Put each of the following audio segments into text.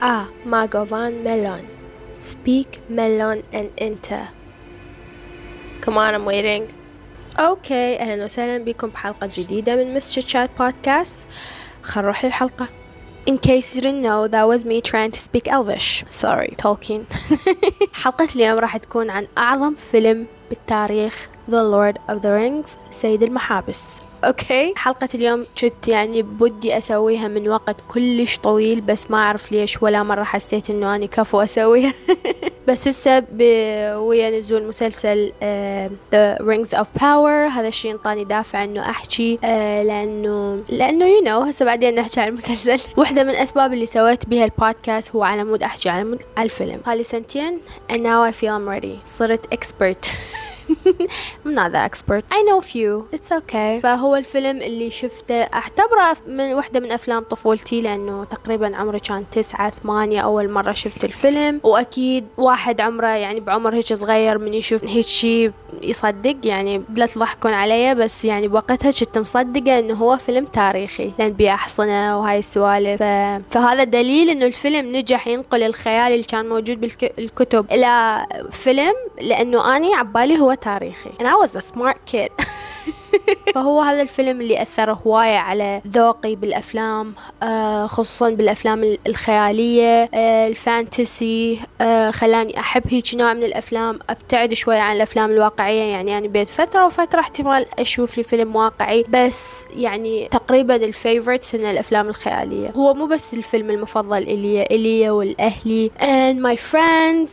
Ah, Mae govannen mellon. Speak mellon and enter. Come on, I'm waiting. okay أهلا وسهلا بكم بحلقة جديدة من Mr. Chat Podcast. خل نروح للحلقة. In case you didn't know, that was me trying to speak Elvish. Sorry, Tolkien. حلقة اليوم راح تكون عن أعظم فيلم بالتاريخ The Lord of the Rings سيد المحابس okay. حلقة اليوم كنت يعني بدي أسويها من وقت كلش طويل بس ما أعرف ليش ولا مرة حسيت إنه اني كفو أسويها. بس هسه ويا نزول مسلسل The Rings of Power. هذا الشيء انطاني دافع إنه أحكي uh, لأنه لأنه you know هسه بعدين نحكي عن المسلسل. واحدة من الأسباب اللي سويت بها البودكاست هو على مود أحكي على مود الفيلم. صار لي سنتين and now I feel I'm ready. صرت expert. I'm not that expert. I know few. It's okay. فهو الفيلم اللي شفته أعتبره من واحدة من أفلام طفولتي لأنه تقريبا عمري كان تسعة ثمانية أول مرة شفت الفيلم. وأكيد واحد عمره يعني بعمر هيك صغير من يشوف هيك شي يصدق يعني لا تضحكون علي بس يعني بوقتها كنت مصدقة إنه هو فيلم تاريخي لأن بيه أحصنة وهاي السوالف. فهذا دليل إنه الفيلم نجح ينقل الخيال اللي كان موجود بالكتب إلى فيلم لأنه أني عبالي هو تاريخي and I was a smart kid فهو هذا الفيلم اللي أثر هواية على ذوقي بالأفلام آه خصوصا بالأفلام الخيالية آه ال fantasy آه خلاني أحب هيك نوع من الأفلام أبتعد شوية عن الأفلام الواقعية يعني أنا بين فترة وفترة احتمال أشوف لي فيلم واقعي بس يعني تقريبا ال favorites هن الأفلام الخيالية. هو مو بس الفيلم المفضل إلي إلي والأهلي and my friends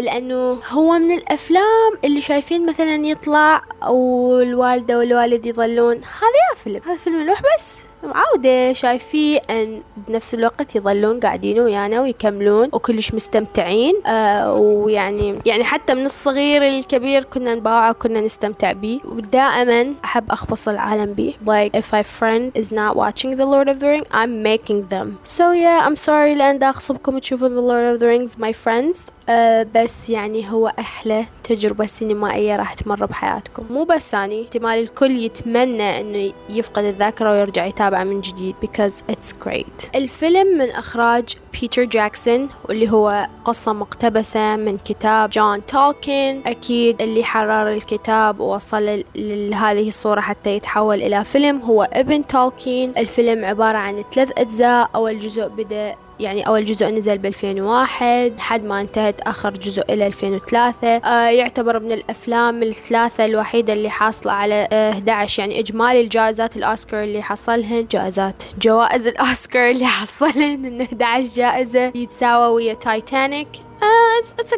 لأنه هو من الأفلام اللي شايفين مثلا يطلع والوالدة والوالد يظلون. هذا يا فيلم. هذا فيلم لوح بس معودة شايفيه أن بنفس الوقت يظلون قاعدين ويانا ويكملون وكلش مستمتعين آه ويعني يعني حتى من الصغير الكبير كنا نباوعه وكنا نستمتع به ودائما أحب أخبص العالم به like if my friend is not watching The Lord of the Rings I'm making them. So yeah I'm sorry لأن دا أخصبكم تشوفون The Lord of the Rings my friends. أه بس يعني هو أحلى تجربة سينمائية راح تمر بحياتكم. مو بس أني احتمال الكل يتمنى أنه يفقد الذاكرة ويرجع يتابع من جديد because it's great. الفيلم من إخراج بيتر جاكسون واللي هو قصة مقتبسة من كتاب جون تولكين أكيد اللي حرر الكتاب ووصل لهذه الصورة حتى يتحول إلى فيلم هو ابن تولكين الفيلم عبارة عن ثلاث أجزاء أول جزء بدأ يعني أول جزء نزل ب 2001 لحد ما انتهت آخر جزء إلى 2003 آه يعتبر من الأفلام الثلاثة الوحيدة اللي حاصلة على آه 11 يعني إجمالي الجائزات الأوسكار اللي حصلهن جائزات جوائز الأوسكار اللي حصلهن إن 11 جائزة. يتساوى ويا تايتانيك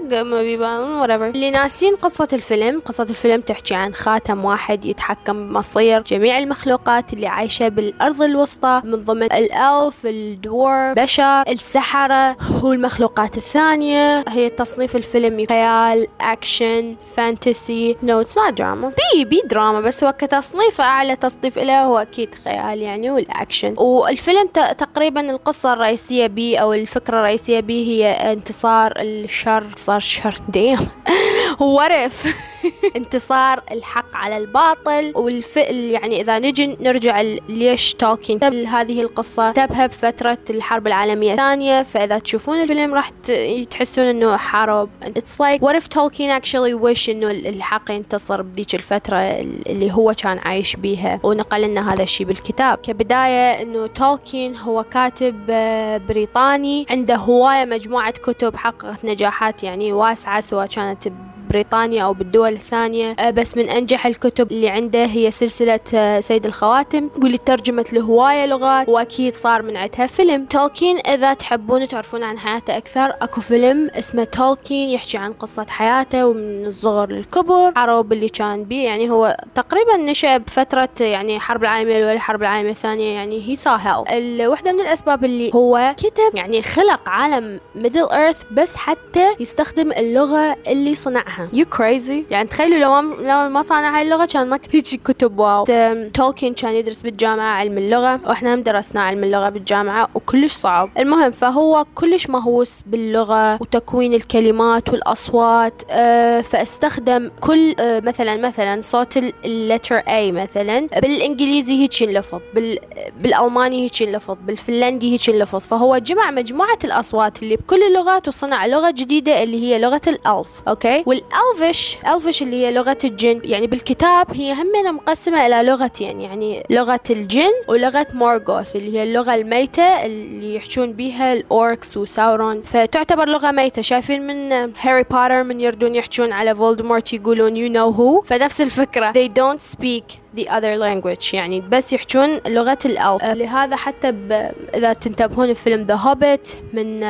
Good movie but whatever. اللي ناسين قصة الفيلم قصة الفيلم تحكي عن خاتم واحد يتحكم بمصير جميع المخلوقات اللي عايشة بالأرض الوسطى من ضمن ال elf ال dwarf بشر السحرة. والمخلوقات الثانية. هي تصنيف الفيلم خيال action fantasy no it's not drama بيه بيه دراما بس هو كتصنيف أعلى تصنيف له هو أكيد خيال يعني والأكشن والفيلم تقريبا القصة الرئيسية بيه أو الفكرة الرئيسية بيه هي انتصار الشر صار شر. ديم ورف. انتصار الحق على الباطل والفئل. يعني إذا نجي نرجع ليش تولكين كتب هذه القصة كتبها بفترة الحرب العالمية الثانية فإذا تشوفون الفيلم راح تحسون إنه حارب It's like what if Tolkien actually wish إنه الحق ينتصر بذيك الفترة اللي هو كان عايش بيها. ونقل لنا هذا الشيء بالكتاب. كبداية إنه تولكين هو كاتب بريطاني عنده هواية مجموعة كتب حققت نجاحات يعني واسعة سواء كانت بريطانيا أو بالدول الثانية. بس من أنجح الكتب اللي عنده هي سلسلة سيد الخواتم واللي ترجمت لهواية لغات وأكيد صار من عندها فيلم. تولكين إذا تحبون تعرفون عن حياته أكثر أكو فيلم اسمه تولكين يحكي عن قصة حياته ومن الصغر للكبر. حروب اللي كان بيه يعني هو تقريبا نشأ بفترة يعني حرب العالمية الأولى الحرب العالمية الثانية يعني he saw hell واحدة من الأسباب اللي هو كتب يعني خلق عالم Middle Earth بس حتى يستخدم اللغة اللي صنعها. صانعها you crazy. يعني تخيلوا لو ما لو ما صانع هاي اللغة كان ما تجي كتب wow. تولكين كان يدرس بالجامعة علم اللغة وإحنا هم درسنا علم اللغة بالجامعة وكلش صعب. المهم فهو كلش مهووس باللغة وتكوين الكلمات والأصوات أه فاستخدم كل أه مثلا مثلا صوت اللتر A مثلا بالإنجليزي هيك اللفظ بال بالألماني هيك اللفظ بالفنلندي هيك اللفظ فهو جمع مجموعة الأصوات اللي بكل اللغات وصنع لغة جديدة اللي هي لغة الألف أوكي؟ وال Elvish Elvish اللي هي لغة الجن. يعني بالكتاب هي همنا مقسمة إلى لغتين يعني لغة الجن ولغة مورغوث اللي هي اللغة الميتة اللي يحجون بيها ال orcs وساورون. فتعتبر لغة ميتة. شايفين من هاري بوتر من يردون يحجون على فولدمورت يقولون you know who فنفس الفكرة. They don't speak the other language يعني بس يحجون لغة ال elf. uh, لهذا حتى ب... إذا تنتبهون فيلم ذا هوبيت من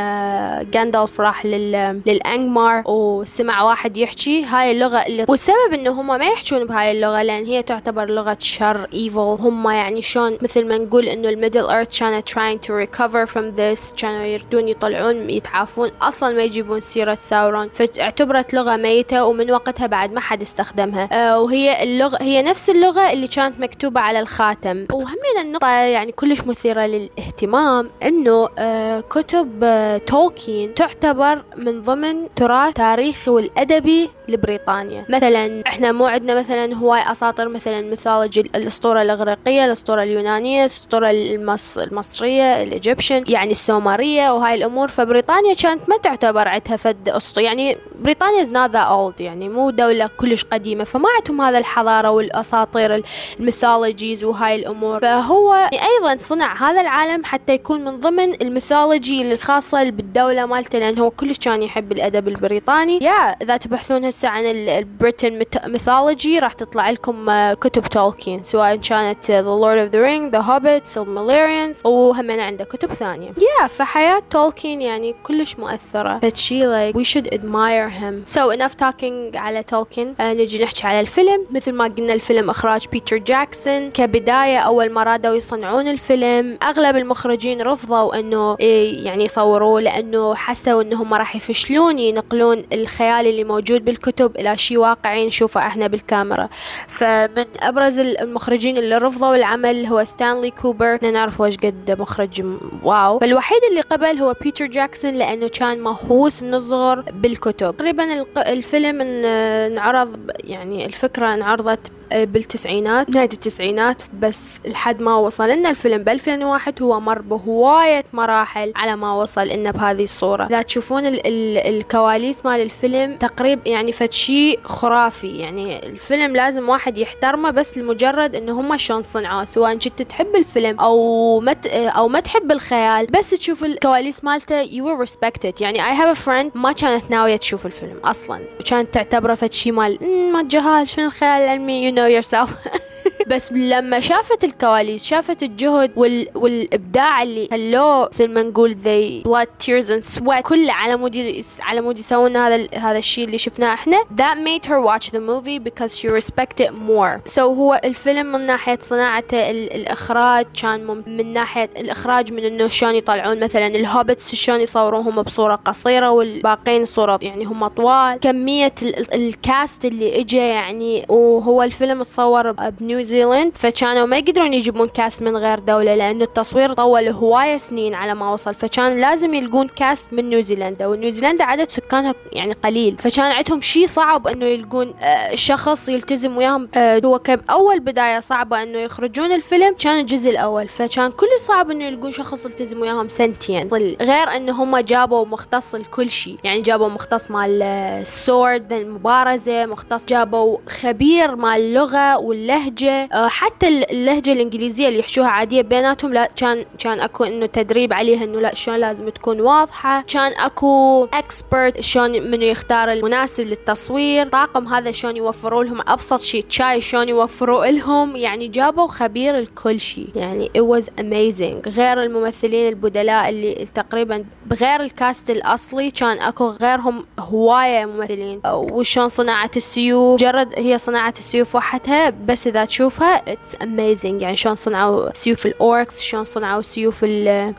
جاندالف uh, راح لل... للأنجمار وسمع واحد يحكي هاي اللغة اللي والسبب إنه هم ما يحجون بهاي اللغة لأن هي تعتبر لغة شر evil. هم يعني شلون مثل ما نقول إنه ال Middle Earth كانت trying to recover from this كانوا يردون يطلعون يتعافون أصلا ما يجيبون سيرة ساورون. فاعتبرت لغة ميتة ومن وقتها بعد ما حد استخدمها. uh, وهي اللغة هي نفس اللغة اللي كانت مكتوبة على الخاتم. وهمين النقطة يعني كلش مثيرة للاهتمام إنه آه كتب آه تولكين تعتبر من ضمن تراث تاريخي والأدبي لبريطانيا. مثلا إحنا مو عندنا مثلا هواي أساطير مثلا ال mythology الأسطورة الإغريقية الأسطورة اليونانية الأسطورة المص المصرية ال Egyptian يعني السومرية وهاي الأمور. فبريطانيا كانت ما تعتبر عندها فد اسطورة يعني بريطانيا is not that old يعني مو دولة كلش قديمة. فما عندهم هذا الحضارة والأساطير ال mythologies وهاي الأمور. فهو أيضا صنع هذا العالم حتى يكون من ضمن ال mythology الخاصة بالدولة مالته لأن هو كلش كان يحب الأدب البريطاني. yeah إذا تبحثون هسه عن ال Britain mythology راح تطلع لكم كتب تولكين سواء كانت The Lord of the Ring The Hobbit Silmarillion وهمنا عنده كتب ثانية. yeah فحياة تولكين يعني كلش مؤثرة. فد شي like we should admire him. So enough talking على تولكين آه نجي نحكي على الفيلم. مثل ما قلنا الفيلم إخراج بيتر جاكسون. كبداية أول ما رادوا يصنعون الفيلم أغلب المخرجين رفضوا أنه يعني يصوروه لأنه حسوا أنهم راح يفشلون ينقلون الخيال اللي موجود بالكتب إلى شيء واقعي نشوفه إحنا بالكاميرا. فمن أبرز المخرجين اللي رفضوا العمل هو ستانلي كوبرك. نعرف شقد مخرج wow. فالوحيد اللي قبل هو بيتر جاكسون لأنه كان مهووس من الصغر بالكتب. تقريبا الفيلم انعرض يعني الفكرة انعرضت بالتسعينات نهاية التسعينات بس لحد ما وصل لنا الفيلم ب 2001 هو مر بهواية مراحل على ما وصل لنا بهذه الصورة. لو تشوفون ال ال الكواليس مال الفيلم تقريب يعني فد شيء خرافي. يعني الفيلم لازم واحد يحترمه بس لمجرد انه هم شلون صنعوه سواء كنت تحب الفيلم أو ما أو ما تحب الخيال بس تشوف الكواليس مالته respect it. يعني I have a friend ما كانت ناوية تشوف الفيلم أصلا وكانت تعتبره فد شيء مال ما جهال شنو الخيال العلمي؟ Know yourself. بس لما شافت الكواليس شافت الجهد وال... والإبداع اللي خلوه مثل ما نقول they blood tears and sweat كله على مود على مود يسوون هذا ال... هذا الشيء اللي شفناه إحنا. That made her watch the movie because she respect it more. So هو الفيلم من ناحية صناعته ال... الإخراج كان مم... من ناحية الإخراج من إنه شلون يطلعون مثلا ال hobbits شلون يصوروهم بصورة قصيرة والباقين صورة يعني هم طوال. كمية ال... ال cast اللي اجى يعني وهو الفيلم تصور بنيوزيلاند نيوزيلند فكانوا ما يقدرون يجيبون cast من غير دولة لأنه التصوير طول هواية سنين على ما وصل. فكان لازم يلقون cast من نيوزيلندا ونيوزيلندا عدد سكانها يعني قليل. فكان عندهم شيء صعب إنه يلقون آه شخص يلتزم وياهم آه هو كأول بداية صعبة إنه يخرجون الفيلم كان الجزء الأول. فكان كلش صعب إنه يلقون شخص يلتزم وياهم سنتين. غير إنه هم جابوا مختص لكل شيء يعني جابوا مختص مال السورد المبارزة مختص جابوا خبير مال اللغة واللهجة. حتى اللهجة الإنجليزية اللي يحشوها عادية بيناتهم لا كان كان أكو إنه تدريب عليها إنه لا شلون لازم تكون واضحة. كان أكو إكسبرت شلون منو يختار المناسب للتصوير. طاقم هذا شلون يوفروا لهم أبسط شيء شاي شلون يوفروا لهم. يعني جابوا خبير لكل شيء يعني it was amazing. غير الممثلين البدلاء اللي تقريبا بغير الكاست الأصلي كان أكو غيرهم هواية ممثلين. وشلون صناعة السيوف. مجرد هي صناعة السيوف وحدها بس إذا تشوف نشوفها it's amazing. يعني شلون صنعوا سيوف ال orcs شلون صنعوا سيوف ال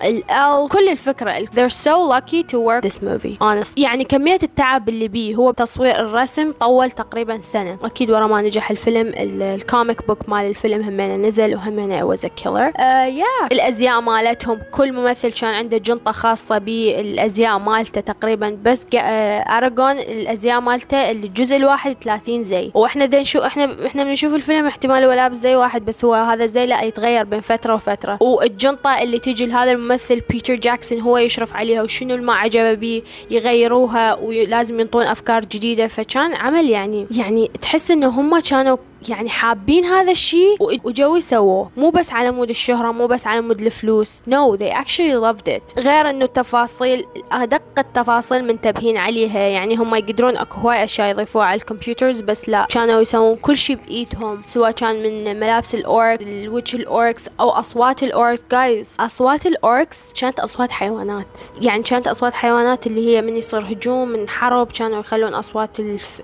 كل الفكرة they're so lucky to work this movie. Honest. يعني كمية التعب اللي بيه هو تصوير الرسم طول تقريبا سنة. أكيد ورا ما نجح الفيلم ال comic book مال الفيلم همينة نزل وهمينة a killer. Uh, yeah. الأزياء مالتهم كل ممثل كان عنده جنطة خاصة بالأزياء مالته تقريبا بس أراغورن الأزياء مالته الجزء الواحد 30 زي. وإحنا دا نشوف إحنا إحنا بنشوف الفيلم احتمال هو لابس زي واحد بس هو هذا الزي دا يتغير بين فترة وفترة. والجنطة اللي تجي لهذا الممثل بيتر جاكسون هو يشرف عليها وشنو اللي ما عجبه بيه؟ يغيروها ولازم ينطون أفكار جديدة. فكان عمل يعني يعني تحس إنه هم كانوا يعني حابين هذا الشيء وجو سووه مو بس على مود الشهرة مو بس على مود الفلوس. No they actually loved it. غير إنه التفاصيل أدق التفاصيل منتبهين عليها. يعني هم يقدرون أكو هواي أشياء يضيفوها على ال computers بس لا. كانوا يسوون كل شيء بإيدهم سواء كان من ملابس الاورك وجه الاوركس أو أصوات الاوركس جايز أصوات الاوركس كانت أصوات حيوانات. يعني كانت أصوات حيوانات اللي هي من يصير هجوم من حرب. كانوا يخلون أصوات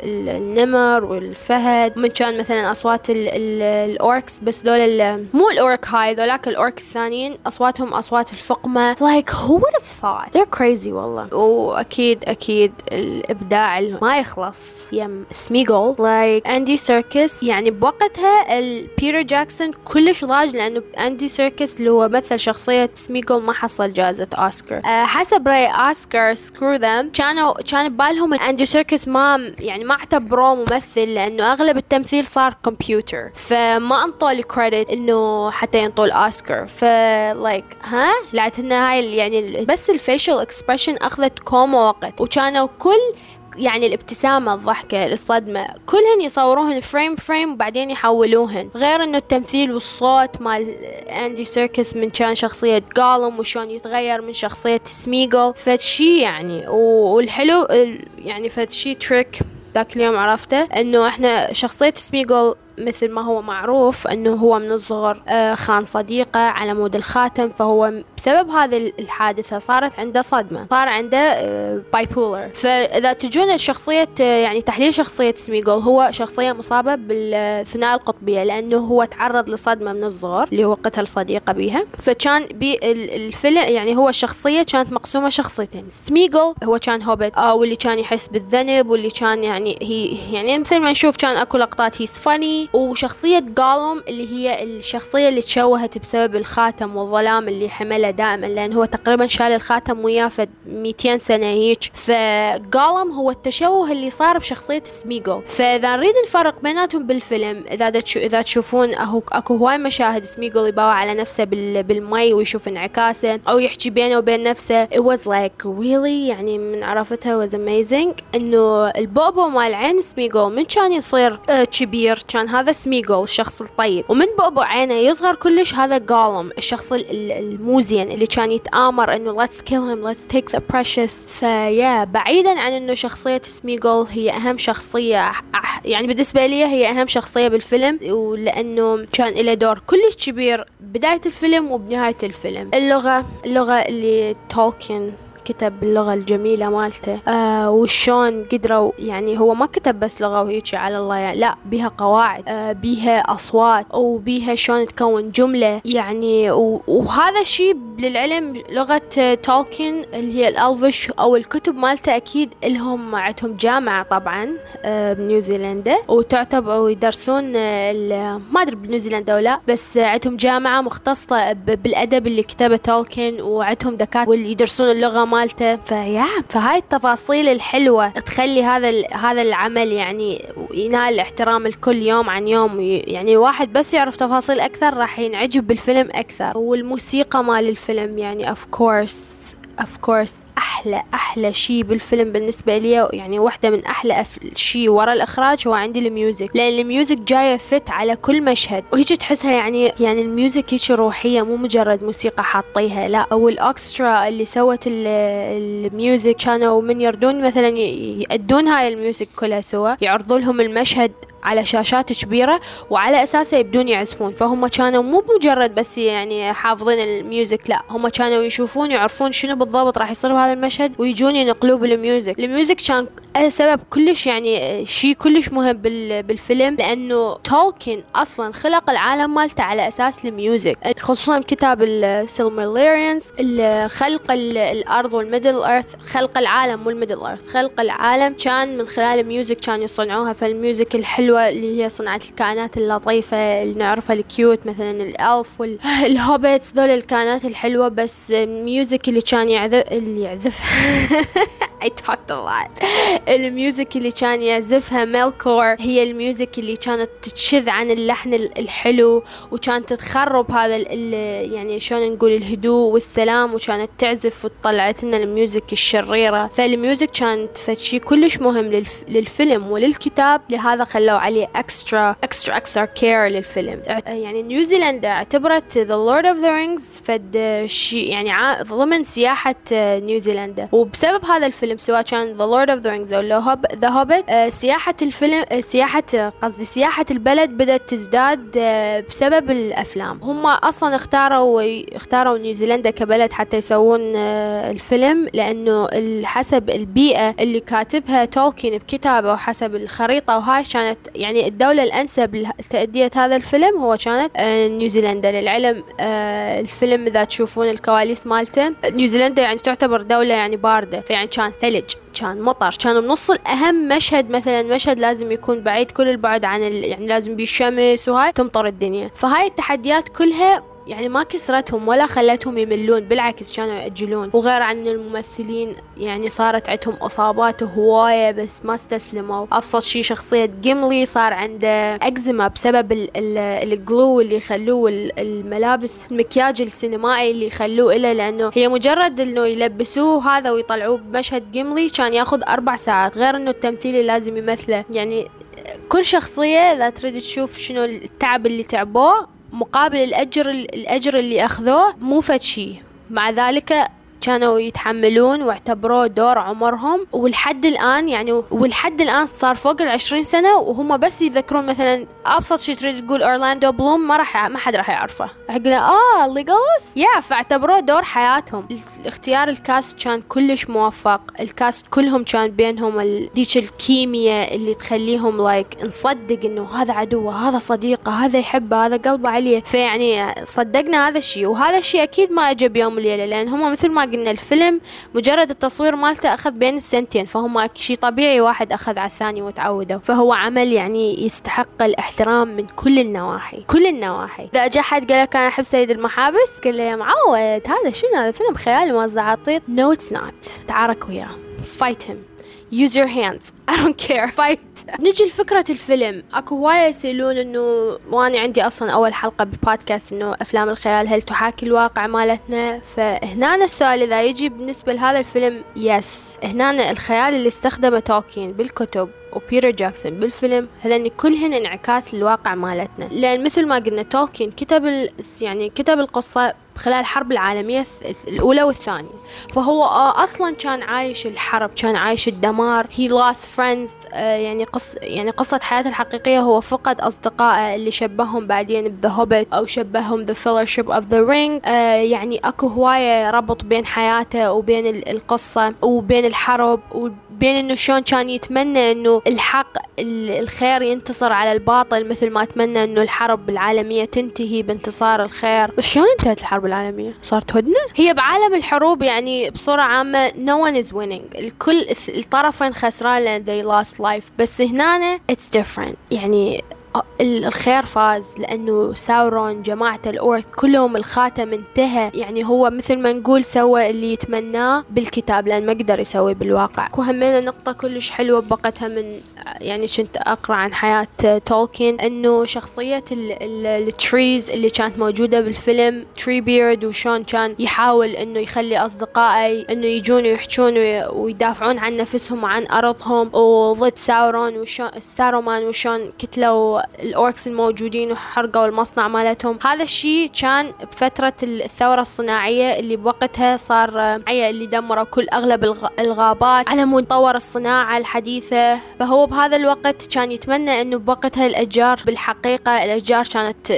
النمر والفهد. من كان مثلا أصوات ال orcs بس دول مو ال orc هاي ذولاك ال orc الثانيين أصواتهم أصوات الفقمة. Who would have thought? They're crazy والله. وأكيد أكيد الإبداع ما يخلص. يم. سميغل. Like اندي سيركس يعني بوقتها بيتر جاكسون كلش ضاج لأنه اندي سيركس اللي هو مثل شخصية سميغل ما حصل جائزة أوسكار. أه حسب راي أوسكار screw them كانوا كان ببالهم اندي سيركس ما يعني ما اعتبروه ممثل لأنه أغلب التمثيل صار كمبيوتر فما أنطوا ال credit إنه حتى ينطوا الأوسكار. ف like ها؟ لعتنا هاي يعني بس ال facial expression أخذت كوما وقت وكانوا كل يعني الابتسامة الضحكة الصدمة كلهن يصوروهن frame frame وبعدين يحولوهن. غير إنه التمثيل والصوت مال اندي سيركس من كان شخصية جالوم وشون يتغير من شخصية سميغل فد شي يعني والحلو يعني فد شي trick ذاك اليوم عرفته إنه إحنا شخصية سميغل مثل ما هو معروف أنه هو من الصغر آه، خان صديقه على مود الخاتم فهو بسبب هذه الحادثة صارت عنده صدمة صار عنده bi آه، polar فإذا تجون شخصية آه، يعني تحليل شخصية سميغل هو شخصية مصابة بالثنائي القطبية لأنه هو تعرض لصدمة من الصغر اللي هو قتل صديقه بيها. فكان بالفيلم يعني هو الشخصية كانت مقسومة شخصيتين. سميغل هو كان هوبت آه واللي كان يحس بالذنب واللي كان يعني هي يعني مثل ما نشوف كان أكو لقطات he's funny وشخصية جالوم اللي هي الشخصية اللي تشوهت بسبب الخاتم والظلام اللي حمله دائما لأن هو تقريبا شال الخاتم وياه في 200 سنة هيك. فجالوم هو التشوه اللي صار بشخصية سميغل فإذا نريد نفرق بيناتهم بالفيلم إذا إذا تشوفون أهو أكو هواي مشاهد سميغل يباوع على نفسه بالمي ويشوف انعكاسه أو يحكي بينه وبين نفسه. It was like really يعني من عرفتها was amazing إنه البوبو مال عين سميغل من كان يصير آه، كبير كان هذا سميغل الشخص الطيب. ومن بوبو عينه يصغر كلش هذا جالوم الشخص الموزين اللي كان يتآمر إنه let's kill him let's take the precious. فيا بعيدا عن إنه شخصية سميغل هي أهم شخصية يعني بالنسبة لي هي أهم شخصية بالفيلم. ولأنه كان له دور كلش كبير بداية الفيلم وبنهاية الفيلم. اللغة اللغة اللي تولكن كتب باللغة الجميلة مالته. آه وشون قدروا يعني هو ما كتب بس لغة وهيك على الله يعني لا بيها قواعد آه بيها أصوات وبيها شلون تكون جملة يعني وهذا الشيء للعلم لغة تولكن اللي هي الألفش أو الكتب مالته أكيد لهم عندهم جامعة طبعا آه بنيوزيلندا وتعتبر ويدرسون ما أدري بنيوزيلندا ولا بس عندهم جامعة مختصة بالأدب اللي كتبه تولكن وعندهم دكاترة واللي يدرسون اللغة مالته. فيا فهاي التفاصيل الحلوة تخلي هذا هذا العمل يعني ينال احترام الكل يوم عن يوم. يعني واحد بس يعرف تفاصيل أكثر راح ينعجب بالفيلم أكثر. والموسيقى مال الفيلم يعني of course of course أحلى أحلى شيء بالفيلم بالنسبة لي يعني واحدة من أحلى شيء ورا الإخراج هو عندي ال music. لأن ال music جاية fit على كل مشهد. وهيك تحسها يعني يعني ال music هيك روحية مو مجرد موسيقى حاطيها. لا أو الأوركسترا اللي سوت ال music كانوا من يردون مثلا يأدون هاي ال music كلها سوا يعرضوا لهم المشهد على شاشات كبيرة وعلى أساسه يبدون يعزفون. فهم كانوا مو مجرد بس يعني حافظين ال music لا هم كانوا يشوفون يعرفون شنو بالضبط راح يصير بهذا المشهد ويجون ينقلوه بال music. ال music كان سبب كلش يعني شيء كلش مهم بالفيلم لأنه تولكن أصلا خلق العالم مالته على أساس ال music. خصوصا كتاب ال Silmarillion خلق الأرض وال Middle Earth خلق العالم مو ال Middle Earth. خلق العالم كان من خلال ال music كان يصنعوها فال music الحلوة اللي هي صناعة الكائنات اللطيفة اللي نعرفها ال cute مثلا ال elf وال hobbits ذول الكائنات الحلوة بس ال music اللي كان يعزف اللي يعزف. I talked a lot. ال music اللي كان يعزفها ميلكور هي ال music اللي كانت تشذ عن اللحن الحلو وكانت تخرب هذا ال يعني شلون نقول الهدوء والسلام وكانت تعزف وطلعت لنا ال music الشريرة. فال music كانت فد شي كلش مهم للف للفيلم وللكتاب لهذا خلوا عليه extra extra extra care للفيلم. يعني نيوزيلندا اعتبرت The Lord of the Rings فد شيء يعني ضمن سياحة نيوزيلندا. وبسبب هذا الفيلم سواء كان The Lord of the Rings أو ذا هوبت سياحة الفيلم آه، سياحة قصدي سياحة البلد بدأت تزداد آه، بسبب الأفلام. هم أصلا اختاروا اختاروا نيوزيلندا كبلد حتى يسوون آه، الفيلم لأنه حسب البيئة اللي كاتبها تولكين بكتابه وحسب الخريطة وهاي كانت يعني الدولة الأنسب لتأدية هذا الفيلم هو كانت نيوزيلندا للعلم الفيلم إذا تشوفون الكواليس مالته نيوزيلندا يعني تعتبر دولة يعني باردة فيعني كان ثلج. كان مطر. كان بنص الأهم مشهد مثلا. مشهد لازم يكون بعيد كل البعد عن ال... يعني لازم بالشمس وهاي تمطر الدنيا. فهاي التحديات كلها يعني ما كسرتهم ولا خلتهم يملون بالعكس كانوا يأجلون. وغير عن الممثلين يعني صارت عندهم إصابات هواية بس ما استسلموا. أبسط شي شخصية جيملي صار عنده أكزيما بسبب الجلو اللي يخلوه الملابس المكياج السينمائي اللي يخلوه إله لأنه هي مجرد إنه يلبسوه هذا ويطلعوه بمشهد جيملي كان ياخذ أربع ساعات. غير إنه التمثيل لازم يمثله. يعني كل شخصية إذا تريد تشوف شنو التعب اللي تعبوه مقابل الأجر الأجر اللي أخذوه مو فد شي مع ذلك كانوا يتحملون واعتبروه دور عمرهم. ولحد الآن يعني ولحد الآن صار فوق العشرين سنة وهم بس يذكرون مثلا أبسط شيء تريد تقول أورلاندو بلوم ما راح ما حد راح يعرفه. راح يقول آه ليجولاس yeah فاعتبروه دور حياتهم. اختيار ال cast كان كلش موفق. ال cast كلهم كان بينهم ذيك الكيمياء اللي تخليهم like نصدق إنه هذا عدوه هذا صديقه هذا يحبه هذا قلبه عليه. فيعني صدقنا هذا الشيء وهذا الشيء أكيد ما أجى بيوم وليلة لأن هم مثل ما قلنا الفيلم مجرد التصوير مالته أخذ بين السنتين فهم شيء طبيعي واحد أخذ على الثاني وتعودوا فهو عمل يعني يستحق الإحترام من كل النواحي كل النواحي. إذا أجى حد قال لك أنا أحب سيد المحابس قال له يا معود هذا شنو؟ هذا فيلم خيالي موزع عطيط no it's not تعارك وياه. fight him use your hands. I don't care. Fight. نجي لفكرة الفيلم. أكو هواية يسألون إنه واني عندي أصلا أول حلقة بالبودكاست إنه أفلام الخيال هل تحاكي الواقع مالتنا؟ فهنا السؤال إذا يجي بالنسبة لهذا الفيلم yes هنا الخيال اللي استخدمه توكين بالكتب وبيتر جاكسون بالفيلم هذني كلهن انعكاس للواقع مالتنا. لأن مثل ما قلنا تولكين كتب يعني كتب القصة خلال الحرب العالمية الأولى والثانية. فهو أصلا كان عايش الحرب كان عايش الدمار. He lost friends آه، يعني قص يعني قصة حياته الحقيقية هو فقد أصدقائه اللي شبههم بعدين ب The Hobbit أو شبههم The Fellowship of the Ring يعني أكو هواية ربط بين حياته وبين القصة وبين الحرب بين إنه شلون كان يتمنى إنه الحق الخير ينتصر على الباطل مثل ما أتمنى إنه الحرب العالمية تنتهي بانتصار الخير. بس شلون انتهت الحرب؟ العالمية؟ صارت هدنة؟ هي بعالم الحروب يعني بصورة عامة no one is winning. الكل الطرفين خسران لأن they lost life. بس هنا it's different. يعني الخير فاز لأنه ساورون جماعة الأورث كلهم الخاتم انتهى. يعني هو مثل ما نقول سوى اللي يتمناه بالكتاب لأن ما قدر يسوي بالواقع. وهمينا نقطة كلش حلوة بقتها من يعني كنت أقرأ عن حياة تولكين إنه شخصية ال trees اللي كانت موجودة بالفيلم Treebeard وشون كان يحاول إنه يخلي أصدقائه إنه يجون ويحجون ويدافعون عن نفسهم وعن أرضهم. وضد ساورون وشون سارومان وشون كتلوا ال orcs الموجودين وحرقوا المصنع مالتهم. هذا الشيء كان بفترة الثورة الصناعية اللي بوقتها صار اللي دمروا كل أغلب الغابات على مود طور الصناعة الحديثة. فهو بهذا الوقت كان يتمنى أنه بوقتها الأشجار بالحقيقة الأشجار كانت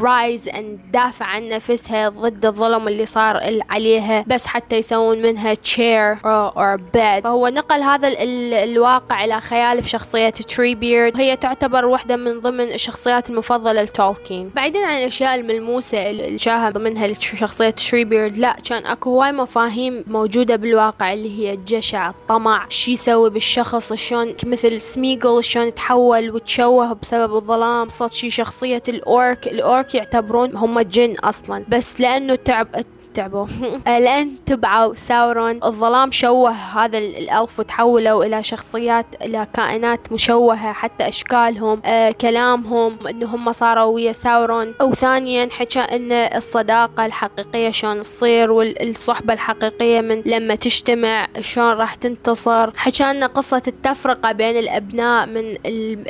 rise and دافع عن نفسها ضد الظلم اللي صار عليها بس حتى يسوون منها chair or bed. فهو نقل هذا ال الواقع إلى خيال بشخصية Treebeard هي تعتبر واحدة من ضمن الشخصيات المفضلة لتولكين. بعيدا عن الأشياء الملموسة اللي شاهد ضمنها شخصية Treebeard لا كان أكو هواي مفاهيم موجودة بالواقع اللي هي الجشع الطمع شي يسوي بالشخص شلون مثل سميجل شلون تحول وتشوه بسبب الظلام صوت شي شخصية ال orc الأورك يعتبرون هم جن أصلا. بس لأنه تعب تعبوا لأن تبعوا ساورون. الظلام شوه هذا الألف وتحولوا إلى شخصيات إلى كائنات مشوهة حتى أشكالهم آه كلامهم إنه هم صاروا ويا ساورون. وثانيا حكى إن الصداقة الحقيقية شلون تصير والصحبة الحقيقية من لما تجتمع شلون راح تنتصر. حكى لنا قصة التفرقة بين الأبناء من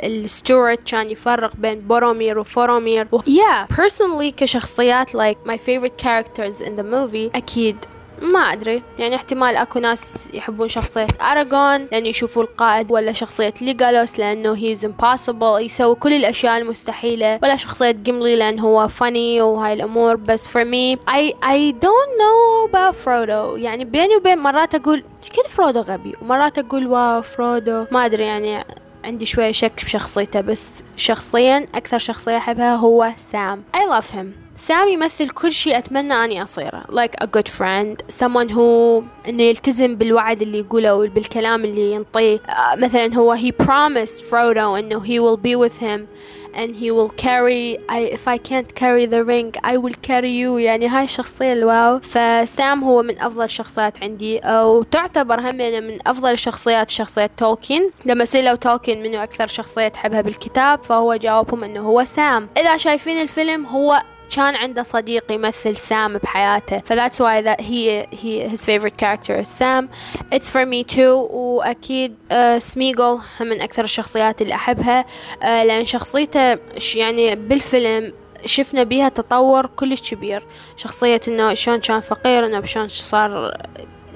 الستورت كان يفرق بين بورومير وفورومير. yeah personally كشخصيات like my favorite characters in the movie أكيد. ما أدري. يعني احتمال أكو ناس يحبون شخصية أراغورن لأن يشوفوا القائد ولا شخصية ليغالوس لأنه he's impossible. يسوي كل الأشياء المستحيلة. ولا شخصية جيملي لأن هو funny وهاي الأمور. بس for me. I, I don't know about فرودو يعني بيني وبين مرات أقول كل فرودو غبي؟ ومرات أقول واو فرودو ما أدري. يعني عندي شوية شك بشخصيته. بس شخصيا أكثر شخصية أحبها هو سام I love him. سام يمثل كل شيء أتمنى أني أصيره. Like a good friend. Someone who إنه يلتزم بالوعد اللي يقوله وبالكلام اللي ينطيه. uh, مثلا هو he promised Frodo إنه he will be with him and he will carry, if I can't carry the ring I will carry you. يعني هاي الشخصية الواو. فسام هو من أفضل الشخصيات عندي. وتعتبر هم من أفضل الشخصيات شخصية تولكين لما سألوا تولكين منو أكثر شخصية تحبها بالكتاب فهو جاوبهم إنه هو سام. إذا شايفين الفيلم هو كان عنده صديق يمثل سام بحياته. ف that's why that he, he his favorite character is Sam. It's for me too. وأكيد uh, من أكثر الشخصيات اللي أحبها. Uh, لأن شخصيته يعني بالفيلم شفنا بيها تطور كلش كبير. شخصية إنه شلون كان فقير إنه شلون صار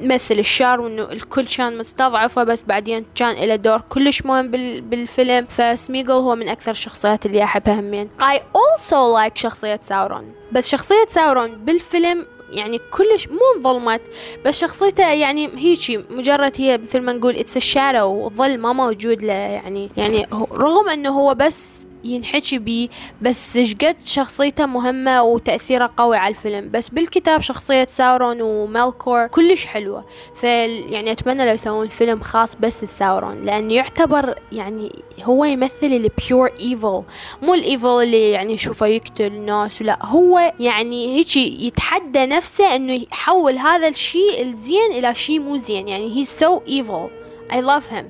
مثل الشر وإنه الكل كان مستضعفه بس بعدين كان له دور كلش مهم بالفيلم. فسميغل هو من أكثر الشخصيات اللي أحبها همين. I also like شخصية ساورون. بس شخصية ساورون بالفيلم يعني كلش مو انظلمت بس شخصيته يعني هيجي مجرد هي مثل ما نقول it's shadow ظل ما موجود له يعني يعني رغم إنه هو بس ينحكي بيه بس شقد شخصيته مهمة وتأثيره قوي على الفيلم. بس بالكتاب شخصية ساورون وميلكور كلش حلوة. يعني أتمنى لو يسوون فيلم خاص بس لساورون لأنه يعتبر يعني هو يمثل ال pure evil مو ال evil اللي يعني يشوفه يقتل الناس لا هو يعني هيك يتحدى نفسه إنه يحول هذا الشيء الزين إلى شيء مو زين. يعني هي so evil I love him.